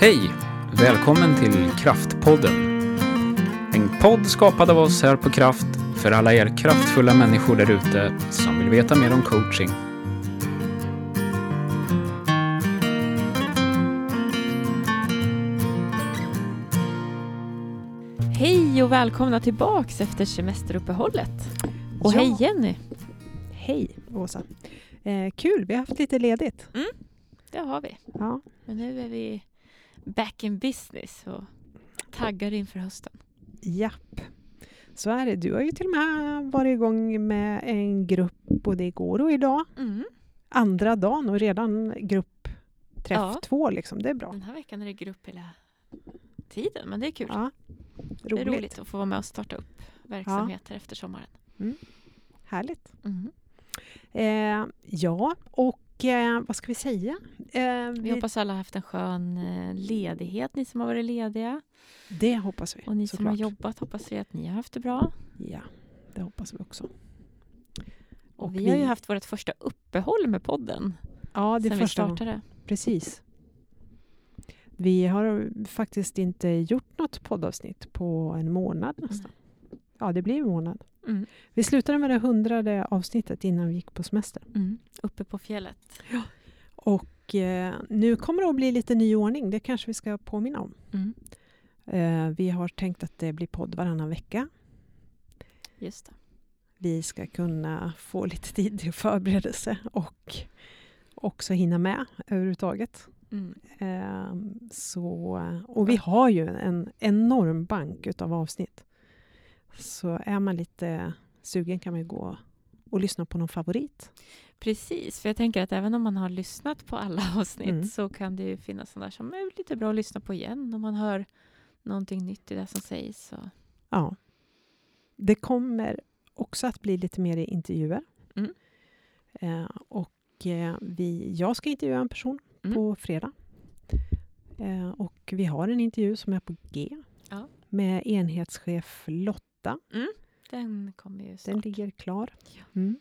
Hej! Välkommen till Kraftpodden. En podd skapad av oss här på Kraft för alla er kraftfulla människor där ute som vill veta mer om coaching. Hej och välkomna tillbaks efter semesteruppehållet. Och Ja. hej Jenny! Hej Åsa! Eh, kul, vi har haft lite ledigt. Det har vi. Ja. Men nu är vi back in business och taggar inför hösten. Japp. Så är det. Du har ju till och med varit igång med en grupp både igår och idag. Mm. Andra dagen och redan gruppträff Ja. två. Liksom. Det är bra. Den här veckan är det grupp hela tiden, men det är kul. Ja. det Roligt. är roligt att få vara med och starta upp verksamheter efter sommaren. Härligt. Mm. Eh, ja, och eh, vad ska vi säga? Eh, Vi hoppas alla har haft en skön eh, ledighet, ni som har varit lediga. Det hoppas vi. Och ni som har jobbat hoppas vi att ni har haft det bra. Ja, det hoppas vi också. Och, Och vi, har ju vi- haft vårt första uppehåll med podden Ja, det sen vi första gången. startade. Precis. Vi har faktiskt inte gjort något poddavsnitt på en månad nästan. Ja, det blir en månad. Mm. Vi slutade med det hundrade avsnittet innan vi gick på semester. Mm. Uppe på fjället. Och eh, nu kommer det att bli lite ny ordning, det kanske vi ska påminna om. Mm. Eh, vi har tänkt att det blir podd varannan vecka. Just det. Vi ska kunna få lite tid till förberedelse och också hinna med överhuvudtaget. Mm. Eh, så, och vi har ju en enorm bank utav avsnitt. Så är man lite sugen kan man gå och lyssna på någon favorit. Precis, för jag tänker att även om man har lyssnat på alla avsnitt Mm. så kan det ju finnas sådana som är lite bra att lyssna på igen om man hör någonting nytt i det som sägs. Så. Ja. Det kommer också att bli lite mer intervjuer. Mm. Eh, och eh, vi, jag ska intervjua en person Mm. på fredag. Eh, och vi har en intervju som är på G Ja. med enhetschef Lotta. Den kommer ju snart. Den ligger klar. Ja. Mm.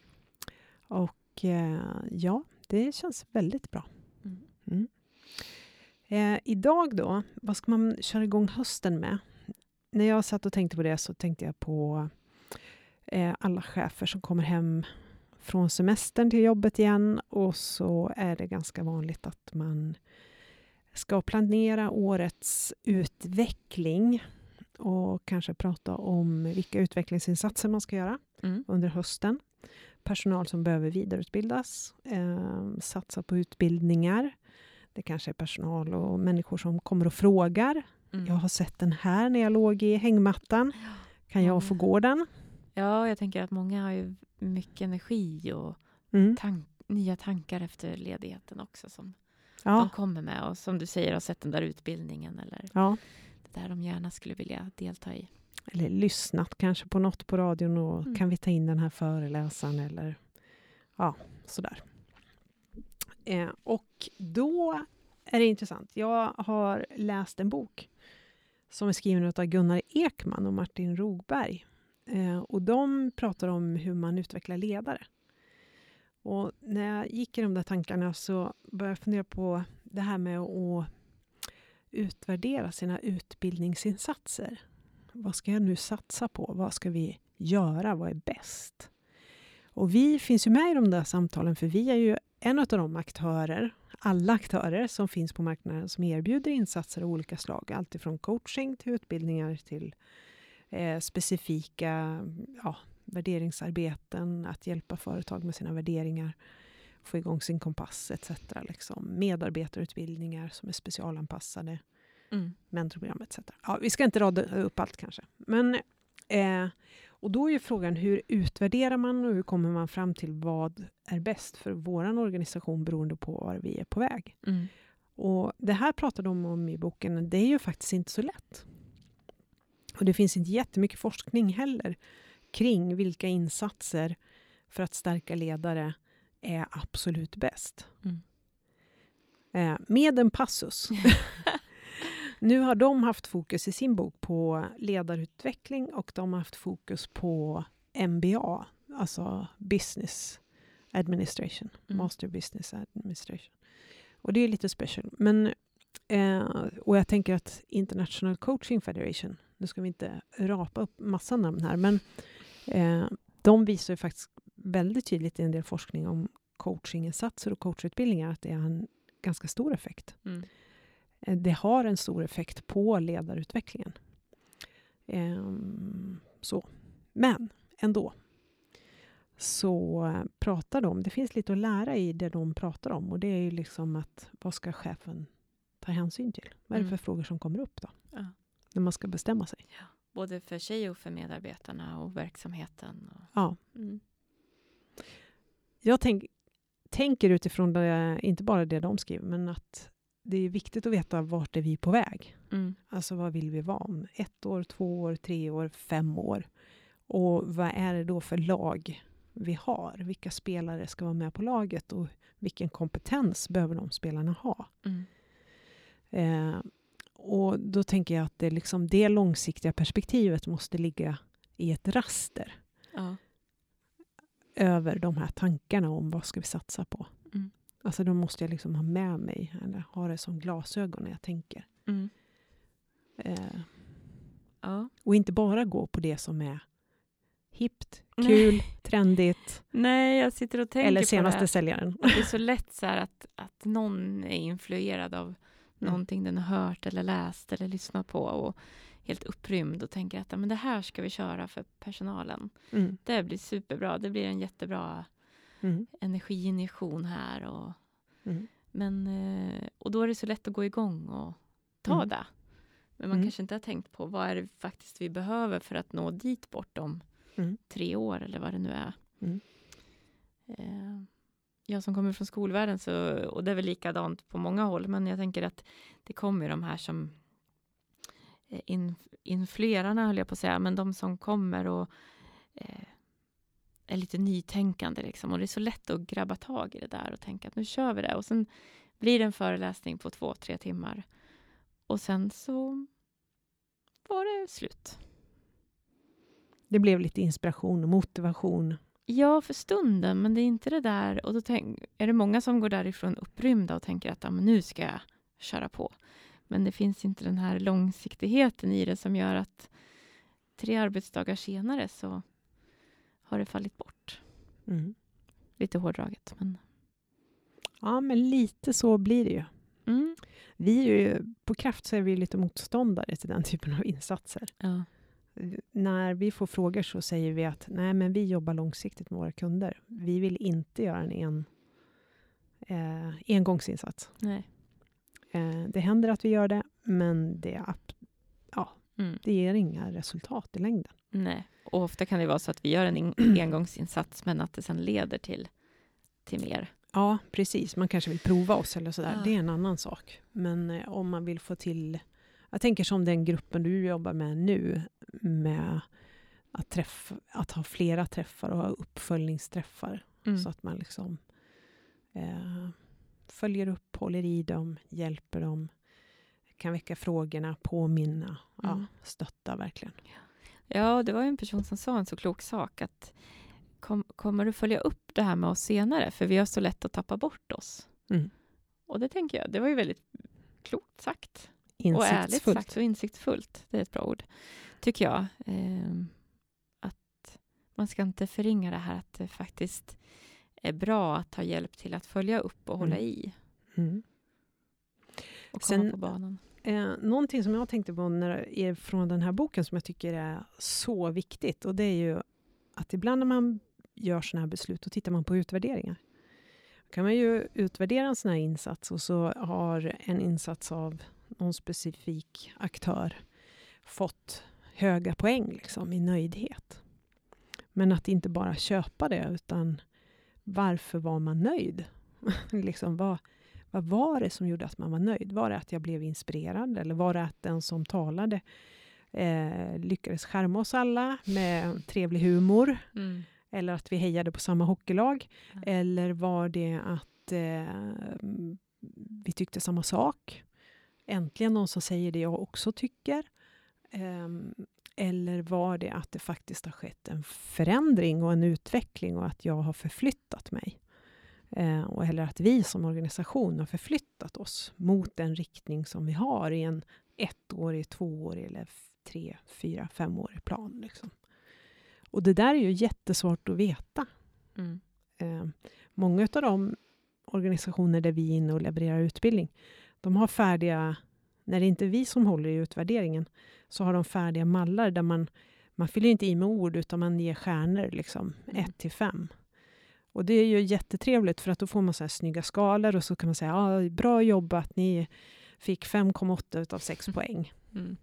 Och eh, ja, det känns väldigt bra. Mm. Mm. Eh, idag då, vad ska man köra igång hösten med? När jag satt och tänkte på det så tänkte jag på eh, alla chefer som kommer hem från semestern till jobbet igen och så är det ganska vanligt att man ska planera årets utveckling och kanske prata om vilka utvecklingsinsatser man ska göra Mm. under hösten. Personal som behöver vidareutbildas, eh, satsa på utbildningar. Det kanske är personal och människor som kommer och frågar. Mm. Jag har sett den här när jag låg i hängmattan. Kan jag få gå den? Ja, jag tänker att många har ju mycket energi och Mm. tank- nya tankar efter ledigheten också som de Ja, kommer med och som du säger har sett den där utbildningen eller ja. Där de gärna skulle vilja delta i. Eller lyssnat kanske på något på radion och Mm. kan vi ta in den här föreläsaren eller ja, sådär. Eh, och då är det intressant. Jag har läst en bok som är skriven av Gunnar Ekman och Martin Rogberg. Eh, och de pratar om hur man utvecklar ledare. Och när jag gick i de där tankarna så började jag fundera på det här med att utvärdera sina utbildningsinsatser. Vad ska jag nu satsa på? Vad ska vi göra? Vad är bäst? Och vi finns ju med i de där samtalen för vi är ju en av de aktörer, alla aktörer som finns på marknaden som erbjuder insatser av olika slag. Alltifrån coaching till utbildningar till eh, specifika ja, värderingsarbeten, att hjälpa företag med sina värderingar, få igång sin kompass etc. Liksom. Medarbetarutbildningar som är specialanpassade Mm. mentorprogram etc. Ja, vi ska inte rada upp allt kanske. Men, eh, och då är ju frågan hur utvärderar man och hur kommer man fram till vad är bäst för vår organisation beroende på var vi är på väg. Mm. Och Det här pratar de om i boken. Det är ju faktiskt inte så lätt. Och Det finns inte jättemycket forskning heller kring vilka insatser för att stärka ledare är absolut bäst. Mm. Eh, med en passus. nu har de haft fokus i sin bok på ledarutveckling och de har haft fokus på MBA, alltså business Administration. Mm. Master Business Administration. Och det är lite special. Men, eh, och jag tänker att International Coaching Federation, nu ska vi inte rapa upp massa namn här, men eh, de visar ju faktiskt väldigt tydligt i en del forskning om coachinginsatser och coachutbildningar att det är en ganska stor effekt. Mm. Eh, Det har en stor effekt på ledarutvecklingen. Ehm, så. Men ändå så eh, pratar de, det finns lite att lära i det de pratar om och det är ju liksom att vad ska chefen ta hänsyn till? Vad är det Mm. för frågor som kommer upp då? Ja. När man ska bestämma sig. Både för sig och för medarbetarna och verksamheten. Och, Ja. mm. Jag tänk, tänker utifrån det, inte bara det de skriver, men att det är viktigt att veta vart är vi på väg. Mm. Alltså vad vill vi vara om ett år, två år, tre år, fem år? Och vad är det då för lag vi har? Vilka spelare ska vara med på laget och vilken kompetens behöver de spelarna ha? Mm. Eh, och då tänker jag att det, liksom, det långsiktiga perspektivet måste ligga i ett raster Ja. Över de här tankarna om vad ska vi satsa på. Mm. Alltså då måste jag liksom ha med mig, eller ha det som glasögon när jag tänker. Mm. Eh, Ja. och inte bara gå på det som är hippt, Nej. kul, trendigt Nej, jag sitter och tänker eller på senaste det. säljaren. Det är så lätt så att, att någon är influerad av Mm. någonting den har hört eller läst eller lyssnat på och helt upprymd och tänker att "Ja, men det här ska vi köra för personalen. Mm. Det blir superbra. Det blir en jättebra Mm. energiinjektion här. Och, Mm. men, eh, och då är det så lätt att gå igång och ta Mm. det. Men man Mm. kanske inte har tänkt på vad är det faktiskt vi behöver för att nå dit bortom Mm. tre år eller vad det nu är. Mm. Eh, jag som kommer från skolvärlden, så, och det är väl likadant på många håll, men jag tänker att det kommer de här som in, influerarna, höll jag på att säga, men de som kommer och eh, är lite nytänkande liksom. Och det är så lätt att grabba tag i det där och tänka att nu kör vi det. Och sen blir det en föreläsning på två, tre timmar. Och sen så var det slut. Det blev lite inspiration och motivation. Ja, för stunden, men det är inte det där. Och då tänk, är det många som går därifrån upprymda och tänker att men nu ska jag köra på. Men det finns inte den här långsiktigheten i det som gör att tre arbetsdagar senare så har det fallit bort. Mm. Lite hårdraget, men... Ja, men lite så blir det ju. Mm. Vi är ju, på Kraft så är vi lite motståndare till den typen av insatser. Ja. När vi får frågor så säger vi att nej, men vi jobbar långsiktigt med våra kunder. Vi vill inte göra en, en eh, engångsinsats. Nej. Eh, det händer att vi gör det, men det, ap- Mm. det ger inga resultat i längden. Nej. Och ofta kan det vara så att vi gör en en- engångsinsats, men att det sen leder till, till mer. Ja, precis. Man kanske vill prova oss eller sådär. Ja. Det är en annan sak. Men eh, om man vill få till... Jag tänker som den gruppen du jobbar med nu, med att, träffa, att ha flera träffar och ha uppföljningsträffar. Mm. Så att man liksom eh, följer upp, håller i dem, hjälper dem, kan väcka frågorna, påminna, ja, Mm. stötta verkligen. Ja, det var ju en person som sa en så klok sak att kom, kommer du följa upp det här med oss senare? För vi har så lätt att tappa bort oss. Mm. Och det tänker jag, det var ju väldigt klokt sagt. Och ärligt sagt och insiktsfullt. Det är ett bra ord, tycker jag. Ehm, att man ska inte förringa det här att det faktiskt är bra att ta hjälp till att följa upp och hålla Mm. i Mm. och komma Sen- på banan. Eh, någonting som jag tänkte på när, är från den här boken som jag tycker är så viktigt och det är ju att ibland när man gör sådana här beslut då tittar man på utvärderingar. Då kan man ju utvärdera en sån här insats och så har en insats av någon specifik aktör fått höga poäng liksom, i nöjdhet. Men att inte bara köpa det utan varför var man nöjd? liksom, vad, vad var det som gjorde att man var nöjd? Var det att jag blev inspirerad? Eller var det att den som talade eh, lyckades skärma oss alla med trevlig humor? Mm. Eller att vi hejade på samma hockeylag? Ja. Eller var det att eh, vi tyckte samma sak? Äntligen någon som säger det jag också tycker. Ehm, Eller var det att det faktiskt har skett en förändring och en utveckling och att jag har förflyttat mig? Eh, och eller att vi som organisation har förflyttat oss mot den riktning som vi har i en ettårig, tvåårig eller tre, fyra, femårig plan. Liksom. Och det där är ju jättesvårt att veta. Mm. Eh, många av de organisationer där vi är inne och levererar utbildning, de har färdiga, när det inte är vi som håller i utvärderingen, så har de färdiga mallar där man, man fyller inte i med ord, utan man ger stjärnor, liksom, Mm. 1 till 5. Och det är ju jättetrevligt, för att då får man så här snygga skalor och så kan man säga, ah, bra jobbat, ni fick 5,8 utav 6 poäng. Mm.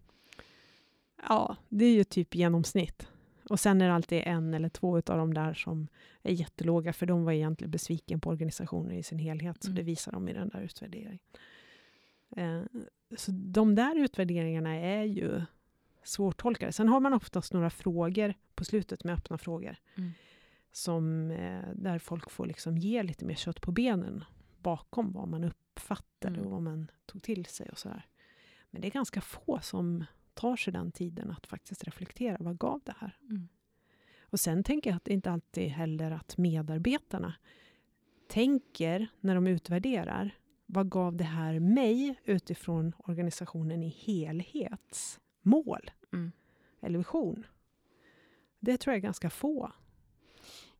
Ja, det är ju typ genomsnitt. Och sen är det alltid en eller två utav de där som är jättelåga, för de var egentligen besviken på organisationen i sin helhet, så Mm. det visar de i den där utvärderingen. Eh, så de där utvärderingarna är ju svårtolkade. Sen har man oftast några frågor på slutet med öppna frågor, Mm. som, eh, där folk får liksom ge lite mer kött på benen bakom vad man uppfattade Mm. och vad man tog till sig och sådär. Men det är ganska få som tar sig den tiden att faktiskt reflektera. Vad gav det här? Mm. Och sen tänker jag att det inte alltid heller att medarbetarna tänker när de utvärderar. Vad gav det här mig utifrån organisationen i helhetsmål Mm. eller vision? Det tror jag är ganska få.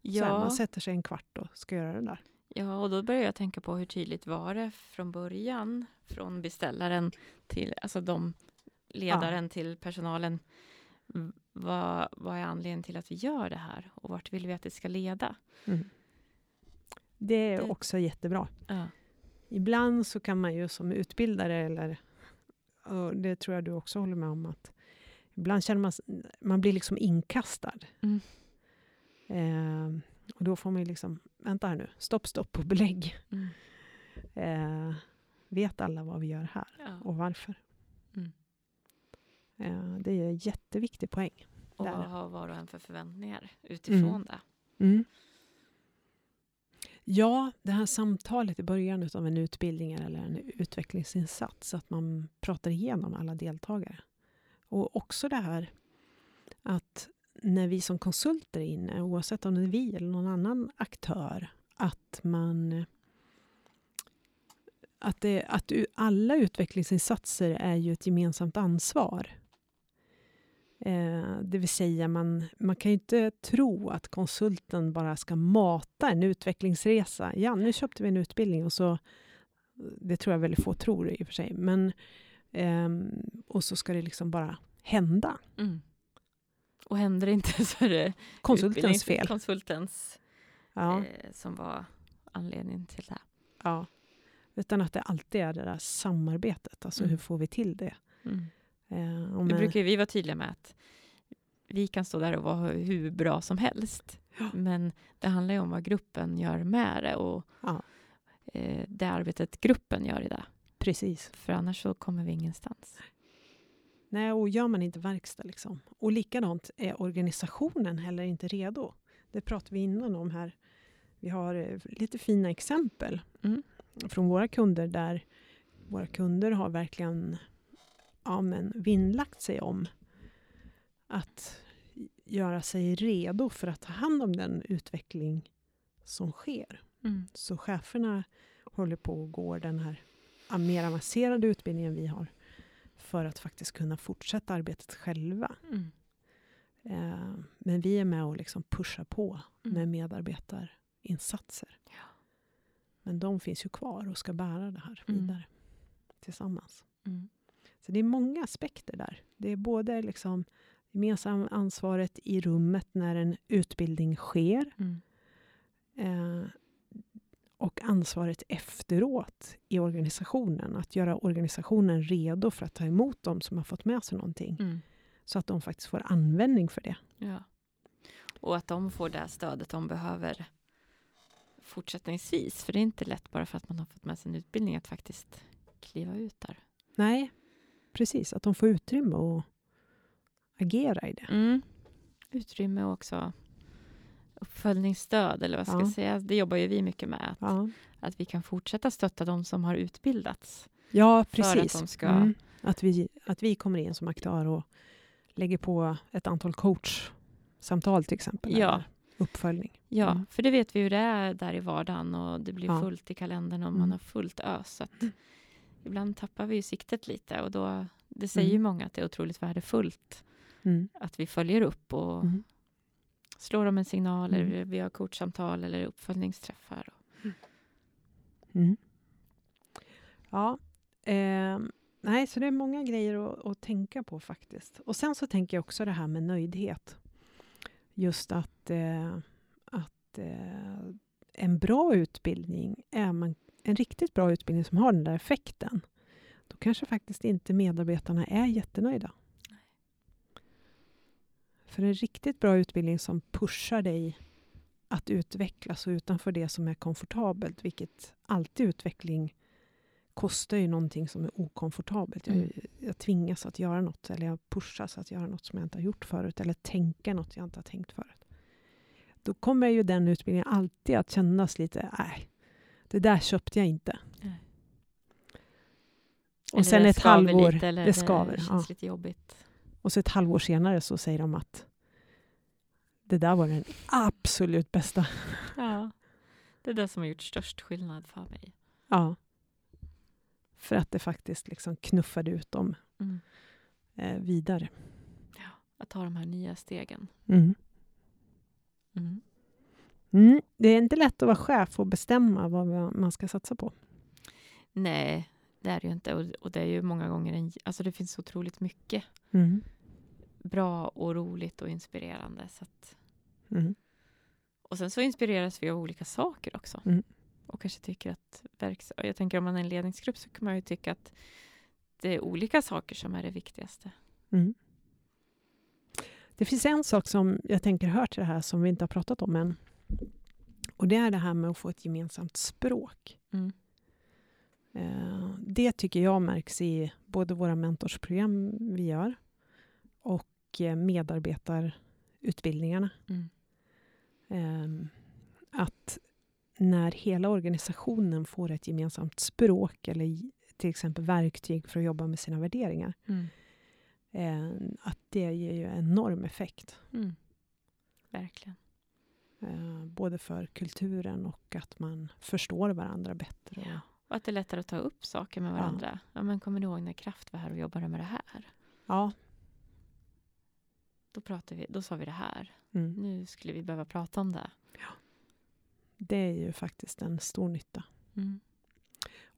Ja. man sätter sig en kvart och ska göra det där. Ja, och då börjar jag tänka på hur tydligt var det från början, från beställaren till, alltså de, ledaren till personalen. Vad, vad är anledningen till att vi gör det här och vart vill vi att det ska leda? Det är Det- också jättebra. Ja. Ibland så kan man ju som utbildare, eller och det tror jag du också håller med om, att ibland känner man man blir liksom inkastad. Mm. Eh, och då får man ju liksom, vänta här nu, stopp, stopp och belägg. Mm. Eh, vet alla vad vi gör här Ja. och varför? Mm. Eh, det är en jätteviktig poäng. Och där. vad har var och en för förväntningar utifrån det? Ja, det här samtalet i början av en utbildning eller en utvecklingsinsats, att man pratar igenom alla deltagare. Och också det här att när vi som konsulter är inne, oavsett om det är vi eller någon annan aktör, att man att, det, att alla utvecklingsinsatser är ju ett gemensamt ansvar. Eh, det vill säga, man, man kan ju inte tro att konsulten bara ska mata en utvecklingsresa. Ja, nu köpte vi en utbildning och så, det tror jag väldigt få tror i och för sig, men ehm, och så ska det liksom bara hända. Mm. Och händer det inte så är det Konsultens fel. Konsultens Ja, eh, som var anledningen till det. ja. Utan att det alltid är det där samarbetet, alltså Mm. hur får vi till det? Mm. Eh, en- brukar vi vara tydliga med att vi kan stå där och vara hur bra som helst. Ja. Men det handlar ju om vad gruppen gör med det och Ja. eh, det arbetet gruppen gör i det. Precis. För annars så kommer vi ingenstans. Nej, och gör man inte verkstad liksom. Och likadant är organisationen heller inte redo. Det pratade vi innan om här. Vi har eh, lite fina exempel Mm. från våra kunder där våra kunder har verkligen ja, men, vinnlagt sig om att göra sig redo för att ta hand om den utveckling som sker. Mm. Så cheferna håller på och går den här mer avancerade utbildningen vi har för att faktiskt kunna fortsätta arbetet själva. Mm. Eh, men vi är med och liksom pushar på Mm. med medarbetarinsatser. Ja. Men de finns ju kvar och ska bära det här Mm. vidare tillsammans. Mm. Så det är många aspekter där. Det är både liksom gemensamma ansvaret i rummet när en utbildning sker Mm. eh, och ansvaret efteråt i organisationen. Att göra organisationen redo för att ta emot dem som har fått med sig någonting. Mm. Så att de faktiskt får användning för det. Ja. Och att de får det stödet de behöver fortsättningsvis. För det är inte lätt bara för att man har fått med sig en utbildning att faktiskt kliva ut där. Nej, precis. Att de får utrymme att agera i det. Mm. Utrymme och också uppföljningsstöd eller vad ska Ja. jag säga. Det jobbar ju vi mycket med. Att, Ja, att vi kan fortsätta stötta de som har utbildats. ja För att precis. ska- Mm. Att, vi, att vi kommer in som aktör och lägger på ett antal coachsamtal till exempel. Ja. eller Uppföljning. Ja, Mm. för det vet vi hur det är där i vardagen och det blir Ja. fullt i kalendern och Mm. man har fullt ös. Så att ibland tappar vi ju siktet lite och då, det säger ju Mm. många att det är otroligt värdefullt Mm. att vi följer upp och Mm. slår dem en signal eller vi har coachsamtal eller uppföljningsträffar. Ja, ehm, nej, så det är många grejer att, att tänka på faktiskt. Och sen så tänker jag också det här med nöjdhet. Just att, eh, att eh, en bra utbildning, är man, en riktigt bra utbildning som har den där effekten, då kanske faktiskt inte medarbetarna är jättenöjda. För en riktigt bra utbildning som pushar dig att utvecklas och utanför det som är komfortabelt, vilket alltid utveckling kostar ju någonting som är okomfortabelt. Jag, Mm. jag tvingas att göra något, eller jag pushas att göra något som jag inte har gjort förut, eller tänka något jag inte har tänkt förut. Då kommer ju den utbildningen alltid att kännas lite, nej, det där köpte jag inte. Nej. Och Eller sen ett halvår, lite, det skaver. Det ja. lite jobbigt. Och så ett halvår senare så säger de att det där var den absolut bästa. Ja. Det är det som har gjort störst skillnad för mig. Ja. För att det faktiskt liksom knuffade ut dem Mm. eh, vidare. Att ta de här nya stegen. Mm. Mm. Mm. Det är inte lätt att vara chef och bestämma vad man ska satsa på. Nej, det är det ju inte. Och, och det är ju många gånger en... Alltså det finns otroligt mycket Mm. bra och roligt och inspirerande. Så att, Mm. och sen så inspireras vi av olika saker också. Mm. Och kanske tycker att... Verks, jag tänker om man är en ledningsgrupp så kan man ju tycka att det är olika saker som är det viktigaste. Mm. Det finns en sak som jag tänker hör till det här som vi inte har pratat om än. Och det är det här med att få ett gemensamt språk. Mm. Eh, Det tycker jag märks i både våra mentorsprogram vi gör och eh, medarbetarutbildningarna. Mm. Eh, Att när hela organisationen får ett gemensamt språk eller till exempel verktyg för att jobba med sina värderingar, Mm. eh, att det ger ju enorm effekt. Mm. Verkligen. Eh, Både för kulturen och att man förstår varandra bättre. Ja. Och att det är lättare att ta upp saker med Ja. varandra. Ja. men kommer du ihåg när Kraft var här och jobbade med det här? Ja. Då, pratade vi, då sa vi det här. Mm. Nu skulle vi behöva prata om det. Det är ju faktiskt en stor nytta. Mm.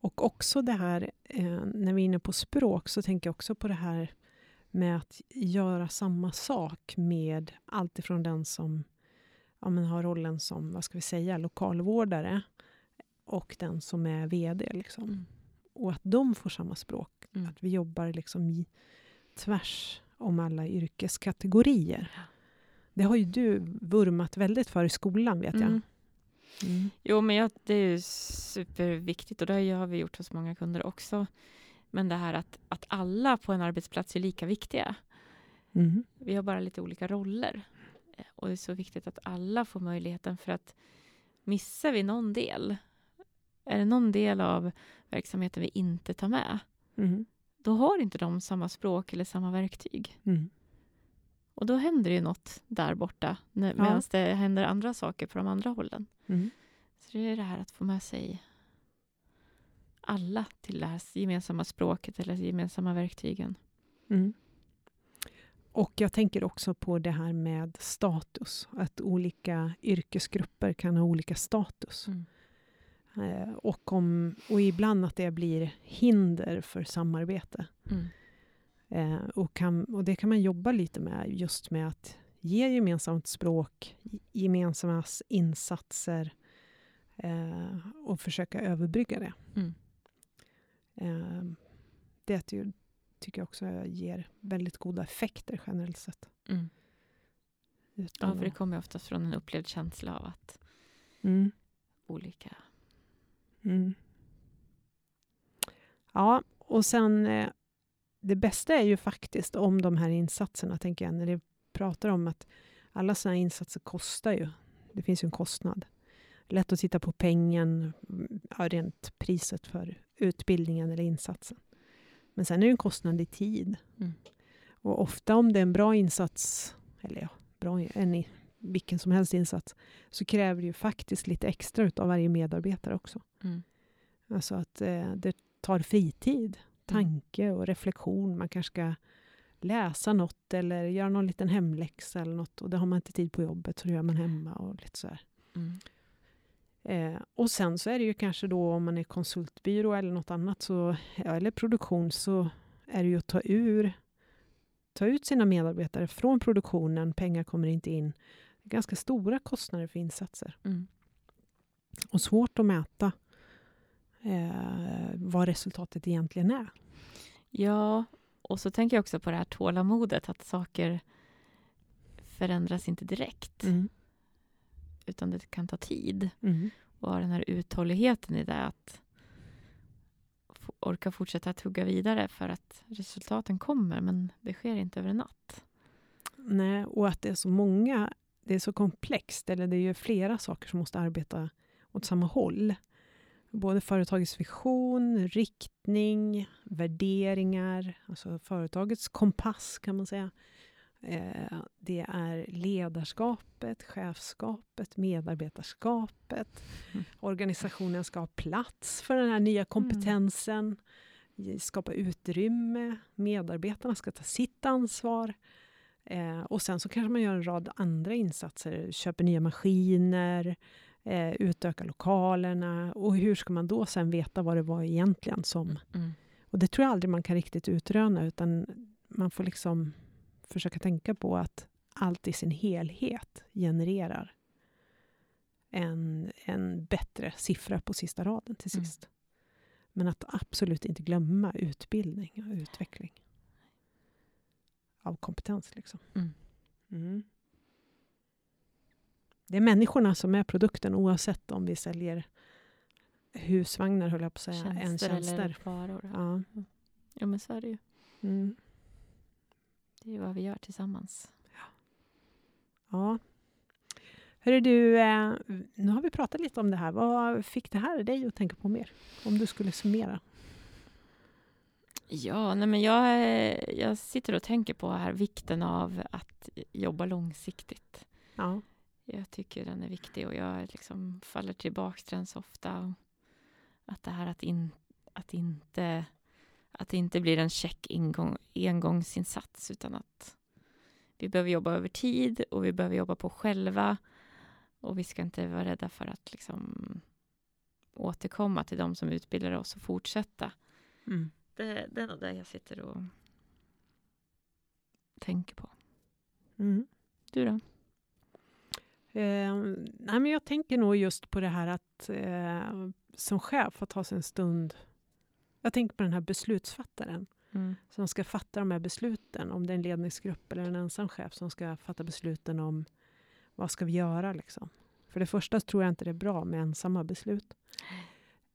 Och också det här, eh, när vi är inne på språk, så tänker jag också på det här med att göra samma sak med allt ifrån den som ja, men har rollen som, vad ska vi säga, lokalvårdare och den som är VD. Liksom. Mm. Och att de får samma språk. Mm. Att vi jobbar liksom i, tvärs om alla yrkeskategorier. Det har ju du vurmat väldigt för i skolan, vet jag. Mm. Mm. Jo, men jag, det är superviktigt och det har vi gjort hos många kunder också. Men det här att, att alla på en arbetsplats är lika viktiga. Mm. Vi har bara lite olika roller. Och det är så viktigt att alla får möjligheten för att missar vi någon del, är det någon del av verksamheten vi inte tar med, Mm. då har inte de samma språk eller samma verktyg. Mm. Och då händer det ju något där borta, när, Ja. medan det händer andra saker på de andra hållen. Mm. Så det är det här att få med sig alla till det här gemensamma språket eller gemensamma verktygen. Mm. Och jag tänker också på det här med status. Att olika yrkesgrupper kan ha olika status. Mm. Eh, och, om, och ibland att det blir hinder för samarbete. Mm. Eh, och, kan, och det kan man jobba lite med, just med att ge gemensamt språk, gemensamma insatser eh, och försöka överbrygga det. Mm. Eh, det tycker jag också ger väldigt goda effekter generellt sett. Mm. Ja, för det kommer oftast från en upplevd känsla av att mm, olika... mm. Ja, och sen eh, det bästa är ju faktiskt om de här insatserna, tänker jag, när det pratar om att alla sådana insatser kostar ju. Det finns ju en kostnad. Lätt att titta på pengen, mm, ja, rent priset för utbildningen eller insatsen. Men sen är det en kostnad i tid. Mm. Och ofta om det är en bra insats, eller ja, bra, en, vilken som helst insats, så kräver det ju faktiskt lite extra av varje medarbetare också. Mm. Alltså att eh, det tar fritid, tanke och reflektion. Man kanske ska läsa något eller göra någon liten hemläxa eller något. Och det har man inte tid på jobbet, så det gör man hemma och lite så här. Mm. Eh, och sen så är det ju kanske då om man är konsultbyrå eller något annat, så, eller produktion, så är det ju att ta, ur, ta ut sina medarbetare från produktionen. Pengar kommer inte in. Ganska stora kostnader för insatser. Mm. Och svårt att mäta eh, vad resultatet egentligen är. Ja, och så tänker jag också på det här tålamodet, att saker förändras inte direkt, Mm. Utan det kan ta tid. Mm. Och ha den här uthålligheten i det, att orka fortsätta tugga vidare för att resultaten kommer, men det sker inte över en natt. Nej, och att det är så många, det är så komplext, eller det är ju flera saker som måste arbeta åt samma håll. Både företagets vision, riktning, värderingar, alltså företagets kompass kan man säga. Eh, det är ledarskapet, chefskapet, medarbetarskapet. Mm. Organisationen ska ha plats för den här nya kompetensen. Skapa utrymme. Medarbetarna ska ta sitt ansvar. Eh, och sen så kanske man gör en rad andra insatser. Köper nya maskiner, eh, utökar lokalerna. Och hur ska man då sen veta vad det var egentligen som... Mm. Och det tror jag aldrig man kan riktigt utröna, utan man får liksom försöka tänka på att allt i sin helhet genererar en, en bättre siffra på sista raden till Mm. sist. Men att absolut inte glömma utbildning och utveckling av kompetens. Liksom. Mm. Mm. Det är människorna som är produkten oavsett om vi säljer husvagnar, höll jag på att säga, än Tjänster eller tjänster. varor. Ja. Ja, men så är det ju. Mm. Det är vad vi gör tillsammans. Ja. Hörru du, eh, nu har vi pratat lite om det här. Vad fick det här dig att tänka på mer? Om du skulle summera. Ja, nej men jag, eh, jag sitter och tänker på här vikten av att jobba långsiktigt. Ja. Jag tycker den är viktig och jag liksom faller tillbaka till den så ofta. Att det här att, in, att, inte, att det inte blir en check ingång, engångsinsats utan att vi behöver jobba över tid och vi behöver jobba på själva. Och vi ska inte vara rädda för att liksom återkomma till de som utbildar oss och fortsätta. Mm. Det, det är nog det jag sitter och tänker på. Mm. Du då? Eh, nej, men jag tänker nog just på det här att eh, som chef få ta sig en stund. Jag tänker på den här beslutsfattaren Mm. som ska fatta de här besluten. Om det är en ledningsgrupp eller en ensam chef som ska fatta besluten om vad ska vi göra. Liksom. För det första tror jag inte det är bra med ensamma beslut.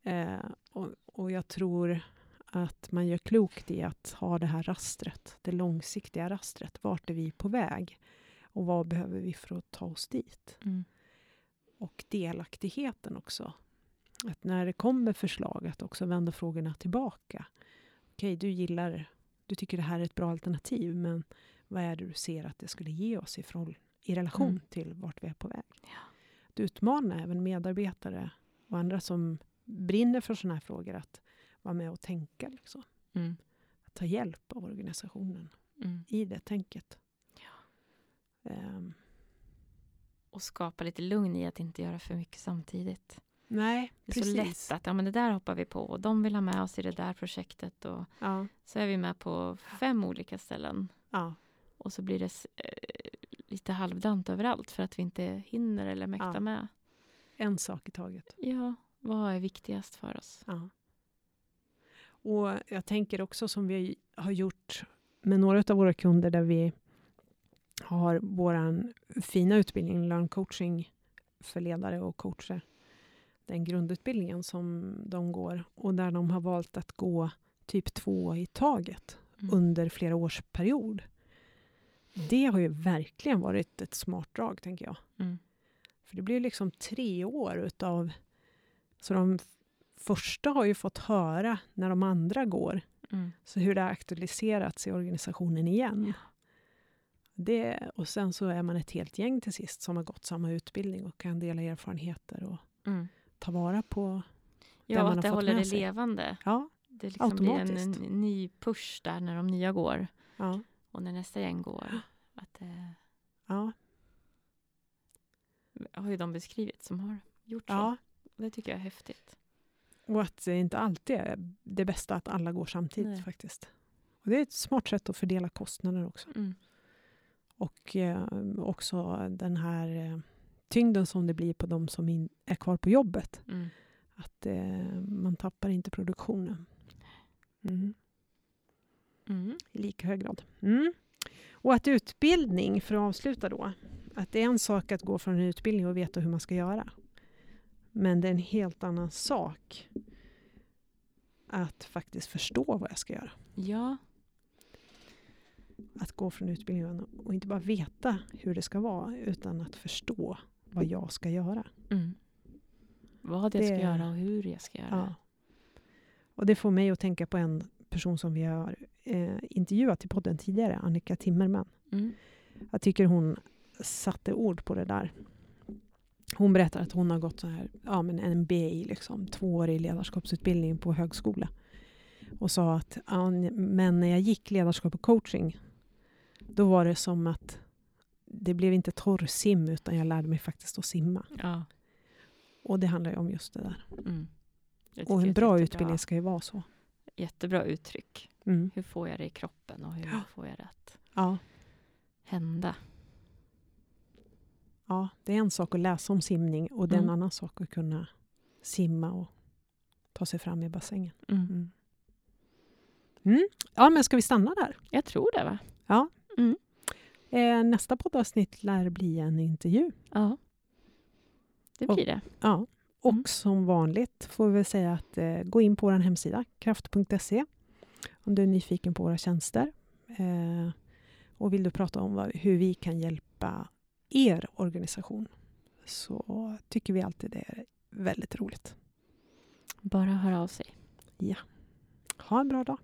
Eh, och, och jag tror att man gör klokt i att ha det här rastret, det långsiktiga rastret. Vart är vi på väg? Och vad behöver vi för att ta oss dit? Mm. Och delaktigheten också. Att när det kommer förslag, att också vända frågorna tillbaka. Okej, du gillar, du tycker det här är ett bra alternativ, men vad är det du ser att det skulle ge oss i, förhåll, i relation Mm. till vart vi är på väg? Att utmana även medarbetare och andra som brinner för sådana här frågor att vara med och tänka. Liksom. Mm. Att ta hjälp av organisationen Mm. i det tänket. Ehm, Och skapa lite lugn i att inte göra för mycket samtidigt. Nej, Det är så lätt att ja, men det där hoppar vi på och de vill ha med oss i det där projektet och Ja, så är vi med på fem olika ställen ja, och så blir det eh, lite halvdant överallt för att vi inte hinner eller mäktar Ja. med. en sak i taget. Ja, vad är viktigast för oss? Ja. Och jag tänker också som vi har gjort med några av våra kunder där vi har vår fina utbildning, Learn coaching för ledare och coacher. Den grundutbildningen som de går och där de har valt att gå typ två i taget Mm. under flera års period. Det har ju verkligen varit ett smart drag, tänker jag. Mm. För det blir liksom tre år utav... Så de första har ju fått höra när de andra går Mm. Så hur det har aktualiserats i organisationen igen. Det, och sen så är man ett helt gäng till sist som har gått samma utbildning och kan dela erfarenheter och Mm. Ta vara på... Det Ja, man att har det fått håller med det sig. levande. Ja, Det liksom blir en, Automatiskt. en ny push där när de nya går. ja, Och när nästa gäng går. Att det ja, har ju de beskrivit som har gjort så. ja. Det tycker jag är häftigt. Och att det inte alltid är det bästa att alla går samtidigt Nej. faktiskt. Och det är ett smart sätt att fördela kostnader också. Mm. Och eh, också den här eh, tyngden som det blir på de som in, är kvar på jobbet. Mm. Att eh, man tappar inte produktionen. Mm. Mm. I lika hög grad. Mm. Och att utbildning, för att avsluta då, att det är en sak att gå från en utbildning och veta hur man ska göra. Men det är en helt annan sak att faktiskt förstå vad jag ska göra. Ja, Att gå från utbildningen och inte bara veta hur det ska vara, utan att förstå vad jag ska göra. mm. vad jag ska Det- göra och hur jag ska göra. Ja. Och det får mig att tänka på en person som vi har eh, intervjuat i podden tidigare, Annika Timmerman. Mm. Jag tycker hon satte ord på det där. Hon berättar att hon har gått så här, ja, men en MBA, liksom, tvåårig ledarskapsutbildning på högskola. Och sa att ja, men när jag gick ledarskap och coaching, då var det som att det blev inte torrsim, utan jag lärde mig faktiskt att simma. Ja. Och det handlar ju om just det där. Mm. Och en bra utbildning ska ju vara så. Jättebra uttryck. Mm. Hur får jag det i kroppen och hur Ja. får jag det att Ja. hända? ja, det är en sak att läsa om simning och det är en Mm. annan sak att kunna simma och ta sig fram i bassängen. Mm. Mm. Ja, men ska vi stanna där? Jag tror det va? Eh, nästa poddavsnitt lär bli en intervju. Ja. Det Och- blir det. Ja. Och Mm. som vanligt får vi säga att eh, gå in på vår hemsida, kraft.se, om du är nyfiken på våra tjänster. Eh, och vill du prata om vad, hur vi kan hjälpa er organisation så tycker vi alltid det är väldigt roligt. Bara höra av sig. Ha en bra dag.